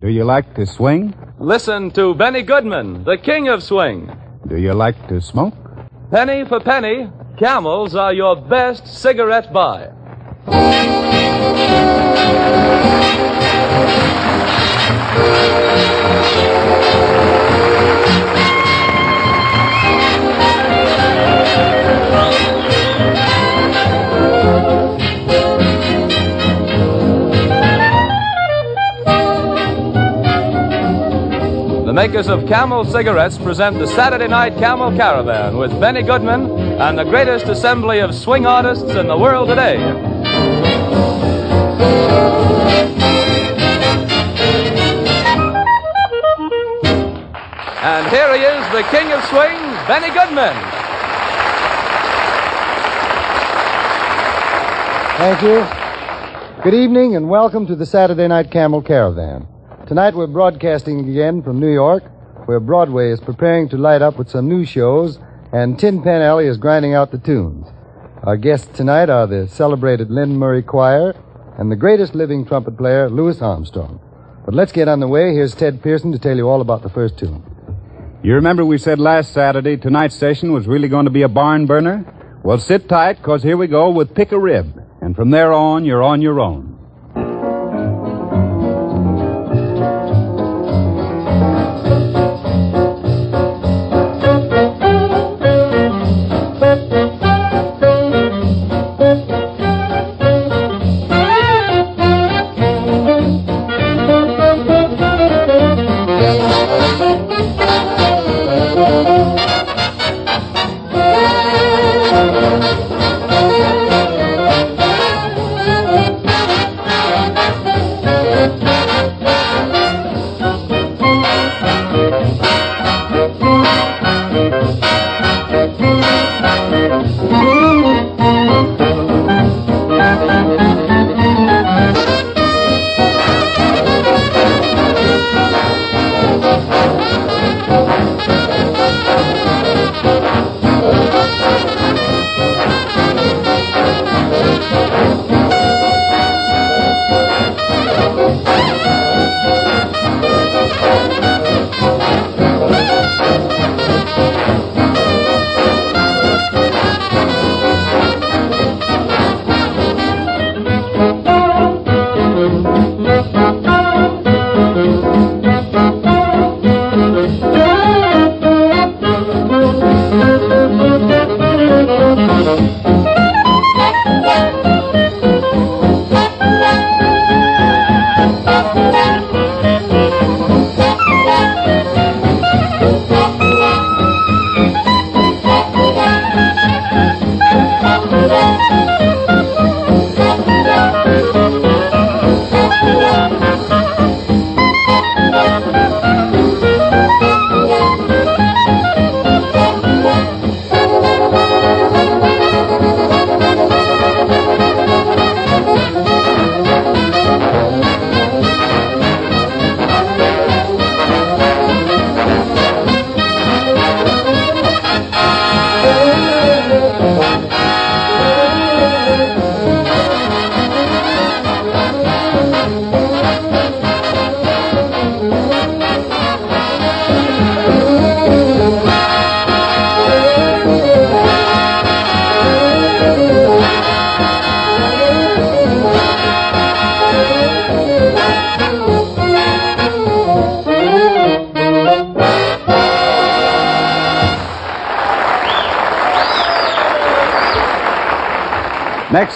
Do you like to swing? Listen to Benny Goodman, the king of swing. Do you like to smoke? Penny for penny, camels are your best cigarette buy. Makers of Camel cigarettes present the Saturday Night Camel Caravan with Benny Goodman and the greatest assembly of swing artists in the world today. And here he is, the king of swing, Benny Goodman. Thank you. Good evening and welcome to the Saturday Night Camel Caravan. Tonight we're broadcasting again from New York, where Broadway is preparing to light up with some new shows, and Tin Pan Alley is grinding out the tunes. Our guests tonight are the celebrated Lyn Murray Choir and the greatest living trumpet player, Louis Armstrong. But let's get on the way. Here's Ted Pearson to tell you all about the first tune. You remember we said last Saturday tonight's session was really going to be a barn burner? Well, sit tight, because here we go with Pick a Rib. And from there on, you're on your own.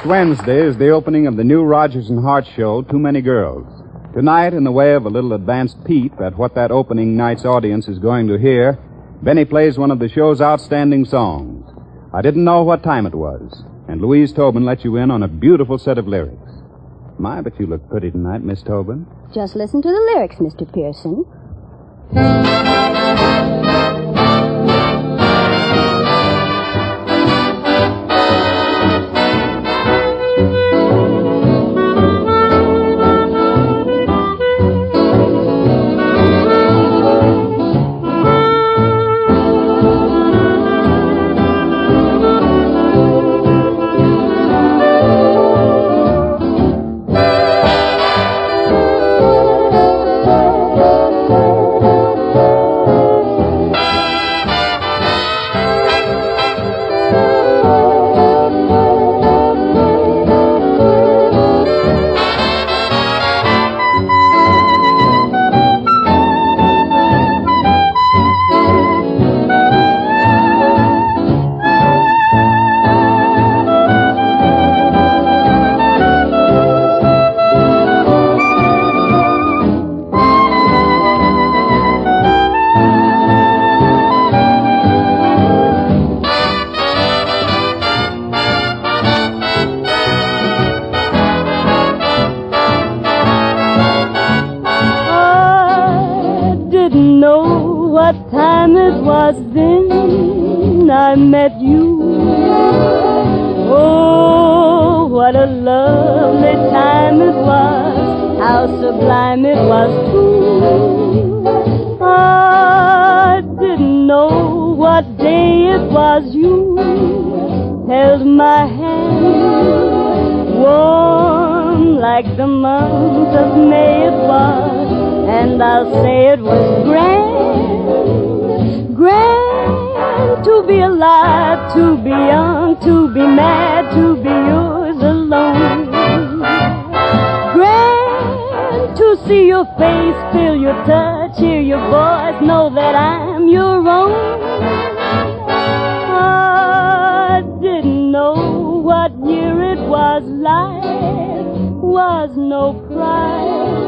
Next Wednesday is the opening of the new Rodgers and Hart show, Too Many Girls. Tonight, in the way of a little advanced peep at what that opening night's audience is going to hear, Benny plays one of the show's outstanding songs. I didn't know what time it was, and Louise Tobin let you in on a beautiful set of lyrics. My, but you look pretty tonight, Miss Tobin. Just listen to the lyrics, Mr. Pearson. Alive, to be young, to be mad, to be yours alone. Grand to see your face, feel your touch, hear your voice, know that I'm your own. I didn't know what year it was, life was no prize.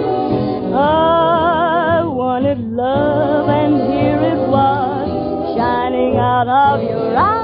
I wanted love, and here it was, shining out of your eyes.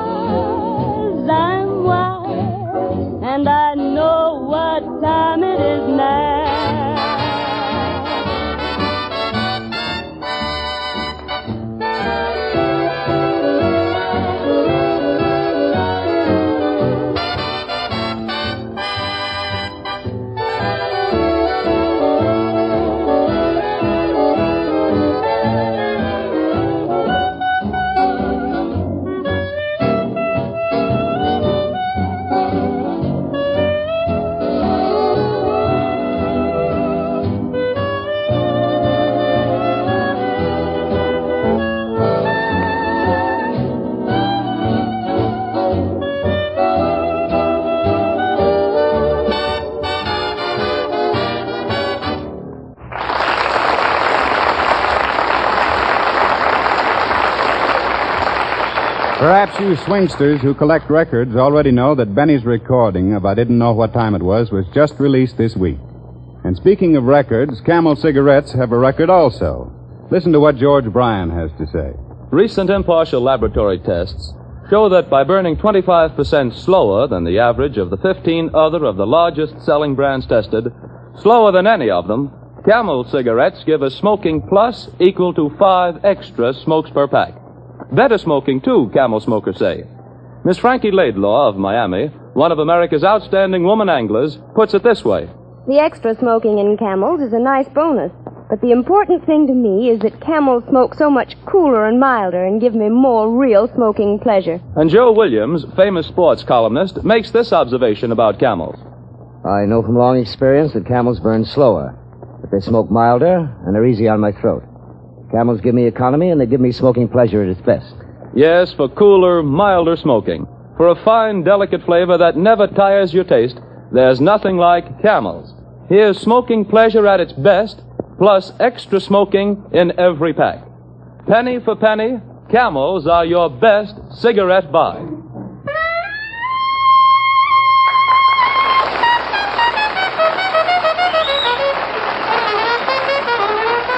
You swingsters who collect records already know that Benny's recording of I Didn't Know What Time It Was was just released this week. And speaking of records, Camel Cigarettes have a record also. Listen to what George Bryan has to say. Recent impartial laboratory tests show that by burning 25% slower than the average of the 15 other of the largest selling brands tested, slower than any of them, Camel cigarettes give a smoking plus equal to five extra smokes per pack. Better smoking, too, camel smokers say. Miss Frankie Laidlaw of Miami, one of America's outstanding woman anglers, puts it this way. The extra smoking in camels is a nice bonus. But the important thing to me is that camels smoke so much cooler and milder and give me more real smoking pleasure. And Joe Williams, famous sports columnist, makes this observation about camels. I know from long experience that camels burn slower, but they smoke milder and are easy on my throat. Camels give me economy and they give me smoking pleasure at its best. Yes, for cooler, milder smoking. For a fine, delicate flavor that never tires your taste, there's nothing like camels. Here's smoking pleasure at its best, plus extra smoking in every pack. Penny for penny, camels are your best cigarette buy.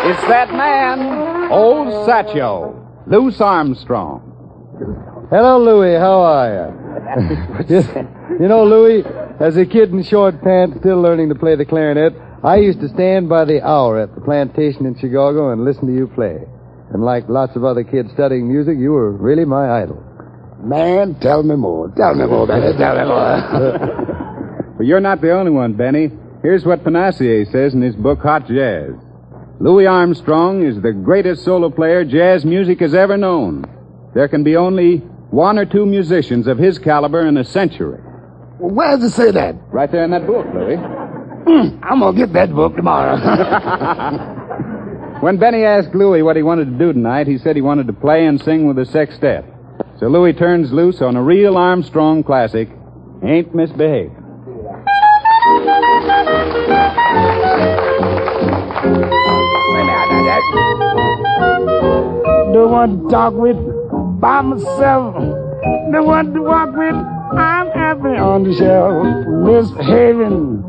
It's that man, old Satchmo, Louis Armstrong. Hello, Louis. How are you? you know, Louis, as a kid in short pants, still learning to play the clarinet, I used to stand by the hour at the plantation in Chicago and listen to you play. And like lots of other kids studying music, you were really my idol. Man, tell me more. Tell me more, Benny. Tell me more. But you're not the only one, Benny. Here's what Panassié says in his book, Hot Jazz. Louis Armstrong is the greatest solo player jazz music has ever known. There can be only one or two musicians of his caliber in a century. well, where does it say that? Right there in that book, Louis. Hmm, I'm going to get that book tomorrow. When Benny asked Louis what he wanted to do tonight, he said he wanted to play and sing with the sextet. So Louis turns loose on a real Armstrong classic, Ain't Misbehavin'. The one to talk with by myself. The one to walk with, I'm happy on the shelf. Misbehaving,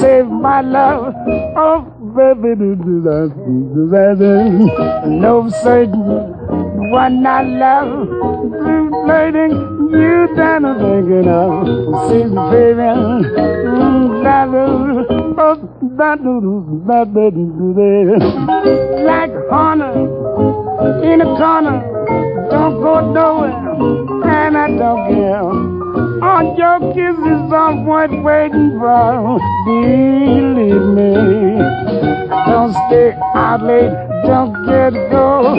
save my love. Oh, baby, do that, that. No certain, one I love, I'm you that I'm thinking of. See, baby, mm, oh, that that Like honor in a corner, don't go nowhere, and I don't care. All your kisses are worth waiting for. Believe me, don't stay out late don't get go.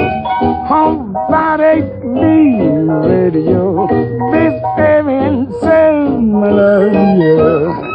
Home about eight, leave the radio. This baby say I love.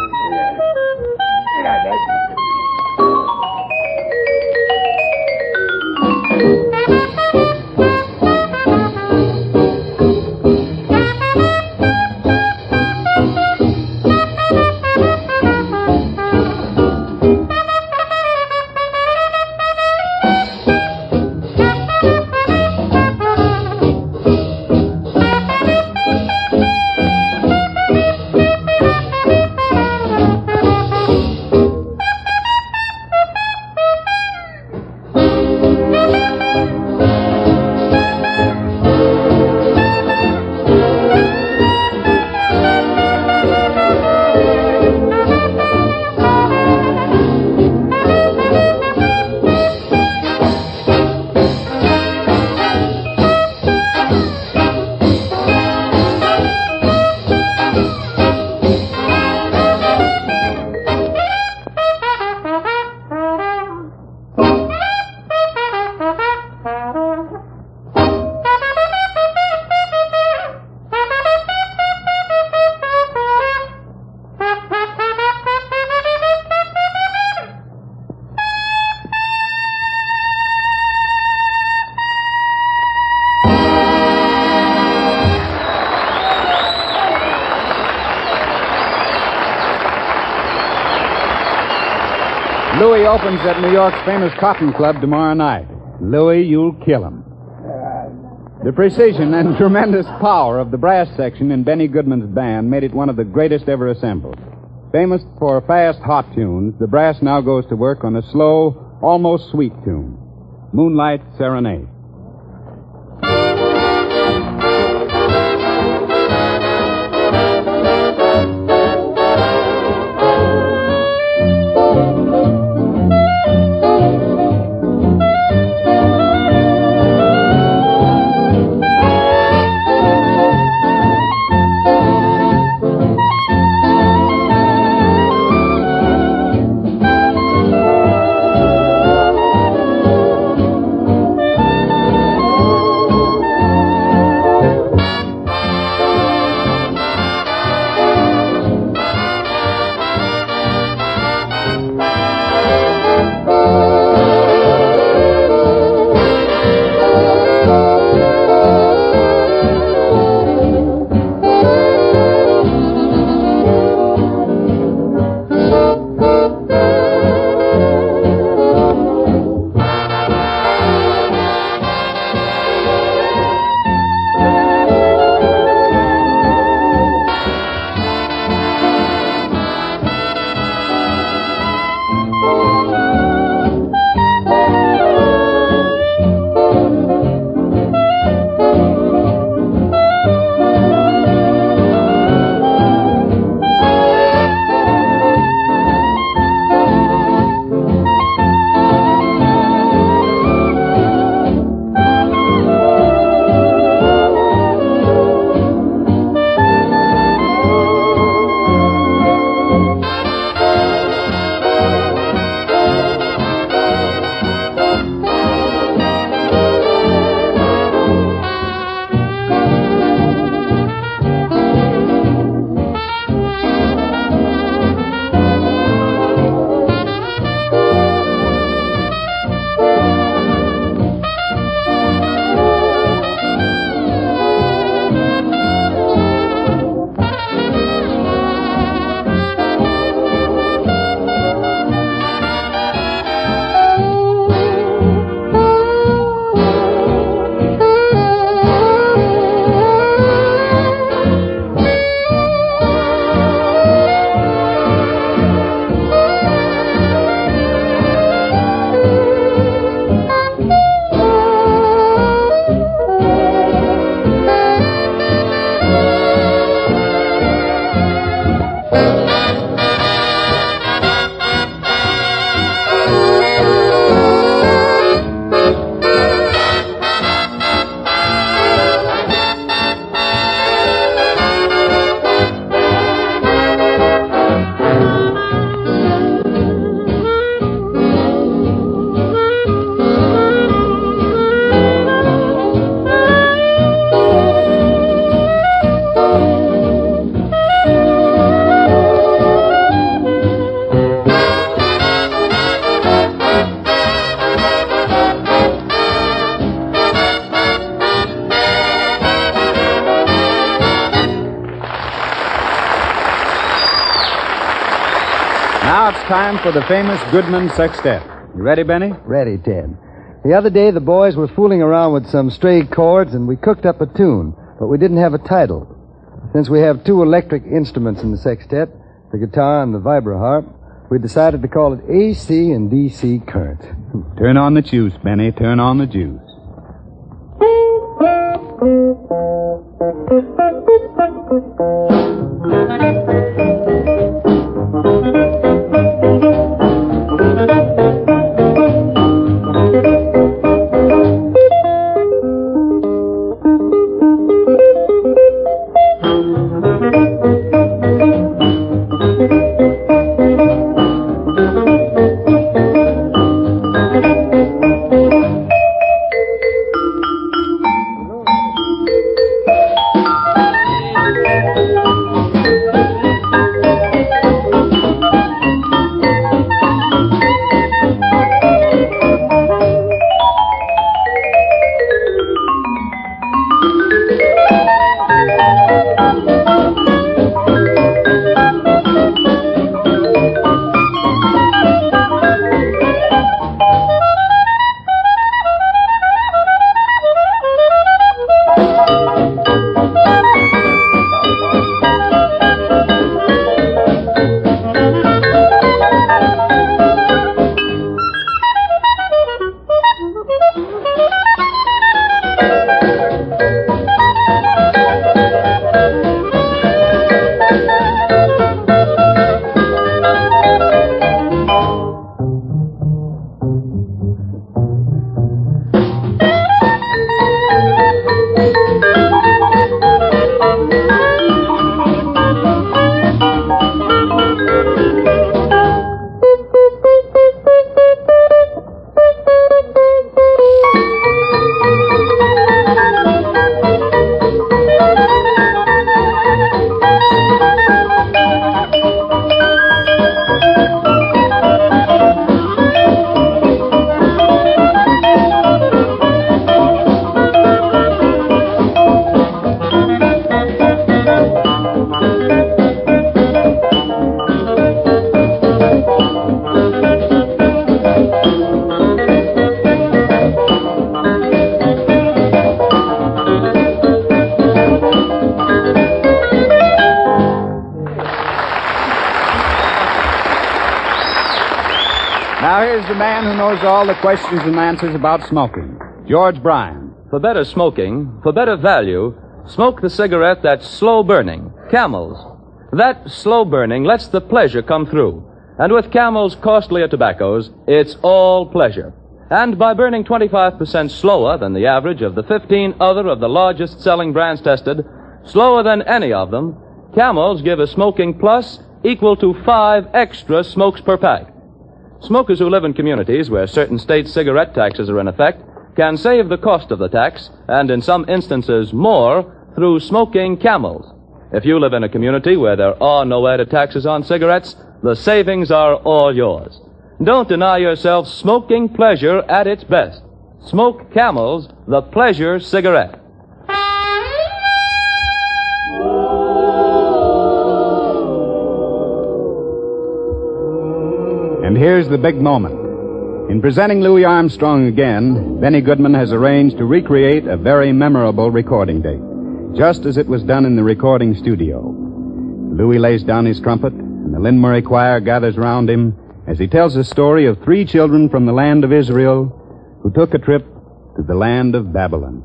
Louis opens at New York's famous Cotton Club tomorrow night. Louis, you'll kill him. The precision and tremendous power of the brass section in Benny Goodman's band made it one of the greatest ever assembled. Famous for fast, hot tunes, the brass now goes to work on a slow, almost sweet tune. Moonlight Serenade. Now it's time for the famous Goodman Sextet. You ready, Benny? Ready, Ted. The other day, the boys were fooling around with some stray chords, and we cooked up a tune, but we didn't have a title. Since we have two electric instruments in the sextet, the guitar and the vibraharp, we decided to call it AC and DC current. Turn on the juice, Benny. Turn on the juice. Now here's the man who knows all the questions and answers about smoking. George Bryan. For better smoking, for better value, smoke the cigarette that's slow burning. Camels. That slow burning lets the pleasure come through. And with Camel's costlier tobaccos, it's all pleasure. And by burning 25% slower than the average of the 15 other of the largest selling brands tested, slower than any of them, Camels give a smoking plus equal to five extra smokes per pack. Smokers who live in communities where certain state cigarette taxes are in effect can save the cost of the tax, and in some instances more, through smoking camels. If you live in a community where there are no added taxes on cigarettes, the savings are all yours. Don't deny yourself smoking pleasure at its best. Smoke Camels, the pleasure cigarette. And here's the big moment. In presenting Louis Armstrong again, Benny Goodman has arranged to recreate a very memorable recording date, just as it was done in the recording studio. Louis lays down his trumpet, and the Lyn Murray Choir gathers round him as he tells the story of three children from the land of Israel who took a trip to the land of Babylon.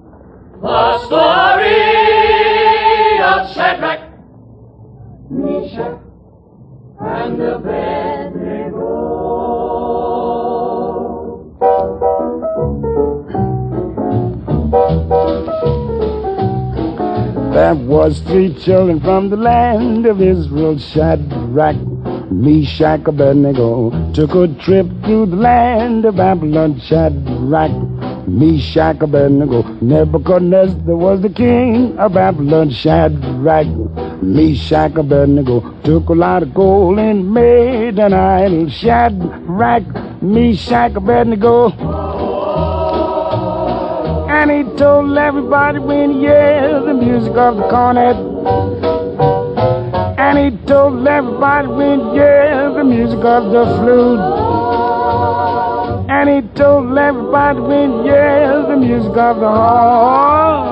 The story of Shadrach, Meshach, and Abednego. There was three children from the land of Israel, Shadrach, Meshach, Abednego. Took a trip through the land of Babylon, Shadrach, Meshach, Abednego. Nebuchadnezzar was the king of Babylon, Shadrach, Meshach, Abednego. Took a lot of gold and made an idol, Shadrach, Meshach, Abednego. And he told everybody when he hears the music of the cornet. And he told everybody when he yeah, the music of the flute. And he told everybody when he yeah, the music of the harp.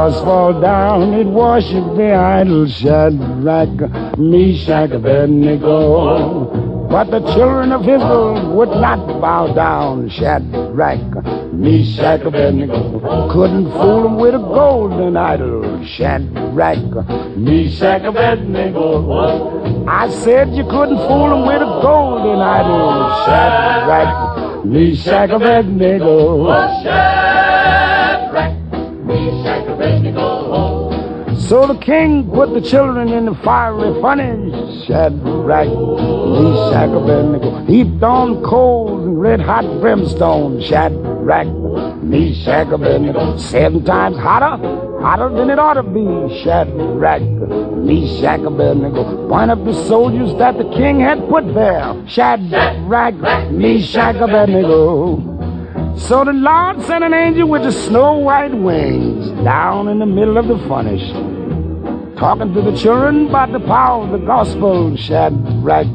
Must fall down and worship the idol Shadrach, Meshach, Abednego. But the children of Israel would not bow down. Shadrach, Meshach, Abednego couldn't fool them with a golden idol. Shadrach, Meshach, Abednego. I said you couldn't fool them with a golden idol. Shadrach, Meshach, Abednego. Shadrach, So the king put the children in the fiery furnace. Shadrach, Meshach, Abednego. Heaped on coals and red hot brimstone. Shadrach, Meshach, Abednego. Seven times hotter, hotter than it ought to be. Shadrach, Meshach, Abednego. Point up the soldiers that the king had put there. Shadrach, Meshach, Abednego. So the Lord sent an angel with the snow white wings down in the middle of the furnace, talking to the children about the power of the gospel. Shadrach,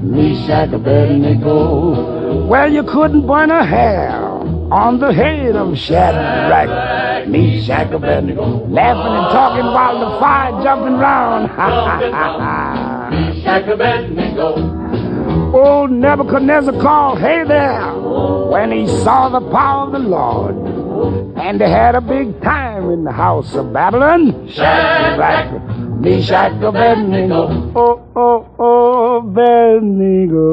Meshach, Abednego. Well, you couldn't burn a hair on the head of Shadrach, Meshach, Abednego, laughing and talking while the fire jumping round. Shadrach, Meshach, and Abednego. Old Nebuchadnezzar called, Hey there, when he saw the power of the Lord. And they had a big time in the house of Babylon. Shadrach, Meshach, Abednego. Oh, oh, oh, Abednego.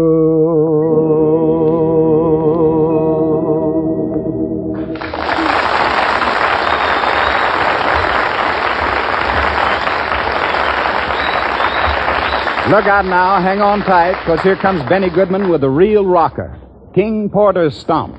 Look out now, hang on tight, because here comes Benny Goodman with a real rocker. King Porter's Stomp.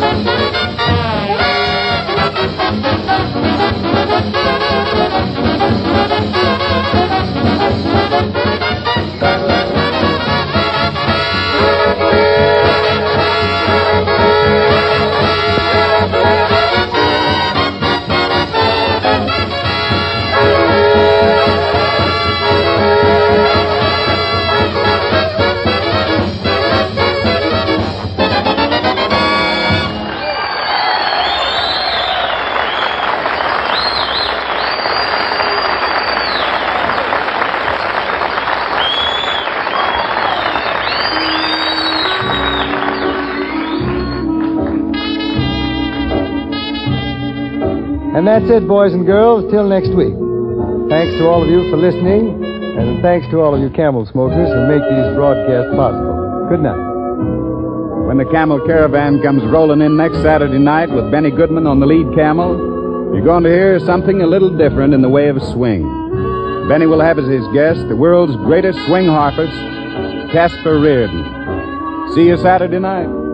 Thank you. That's it, boys and girls. Till next week. Thanks to all of you for listening, and thanks to all of you camel smokers who make these broadcasts possible. Good night. When the camel caravan comes rolling in next Saturday night with Benny Goodman on the lead camel, you're going to hear something a little different in the way of swing. Benny will have as his guest the world's greatest swing harpist, Casper Reardon. See you Saturday night.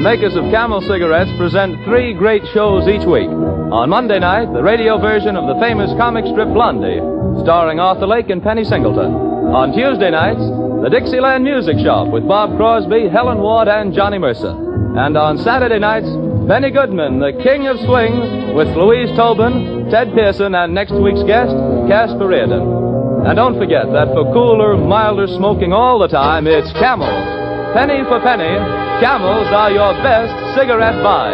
The makers of Camel cigarettes present three great shows each week. On Monday night, the radio version of the famous comic strip Blondie, starring Arthur Lake and Penny Singleton. On Tuesday nights, the Dixieland Music Shop with Bob Crosby, Helen Ward, and Johnny Mercer. And on Saturday nights, Benny Goodman, the King of Swing, with Louise Tobin, Ted Pearson, and next week's guest, Casper Reardon. And don't forget that for cooler, milder smoking all the time, it's Camel. Penny for penny, Camels are your best cigarette buy.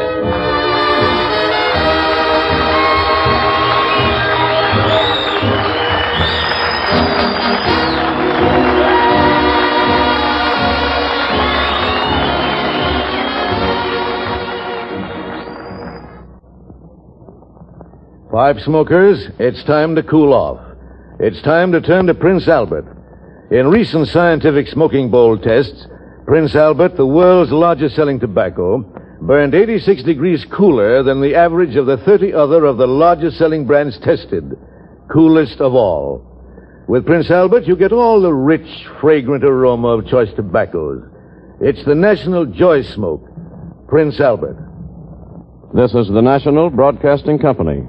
Pipe smokers, it's time to cool off. It's time to turn to Prince Albert. In recent scientific smoking bowl tests, Prince Albert, the world's largest selling tobacco, burned 86 degrees cooler than the average of the 30 other of the largest selling brands tested. Coolest of all. With Prince Albert, you get all the rich, fragrant aroma of choice tobaccos. It's the national joy smoke. Prince Albert. This is the National Broadcasting Company.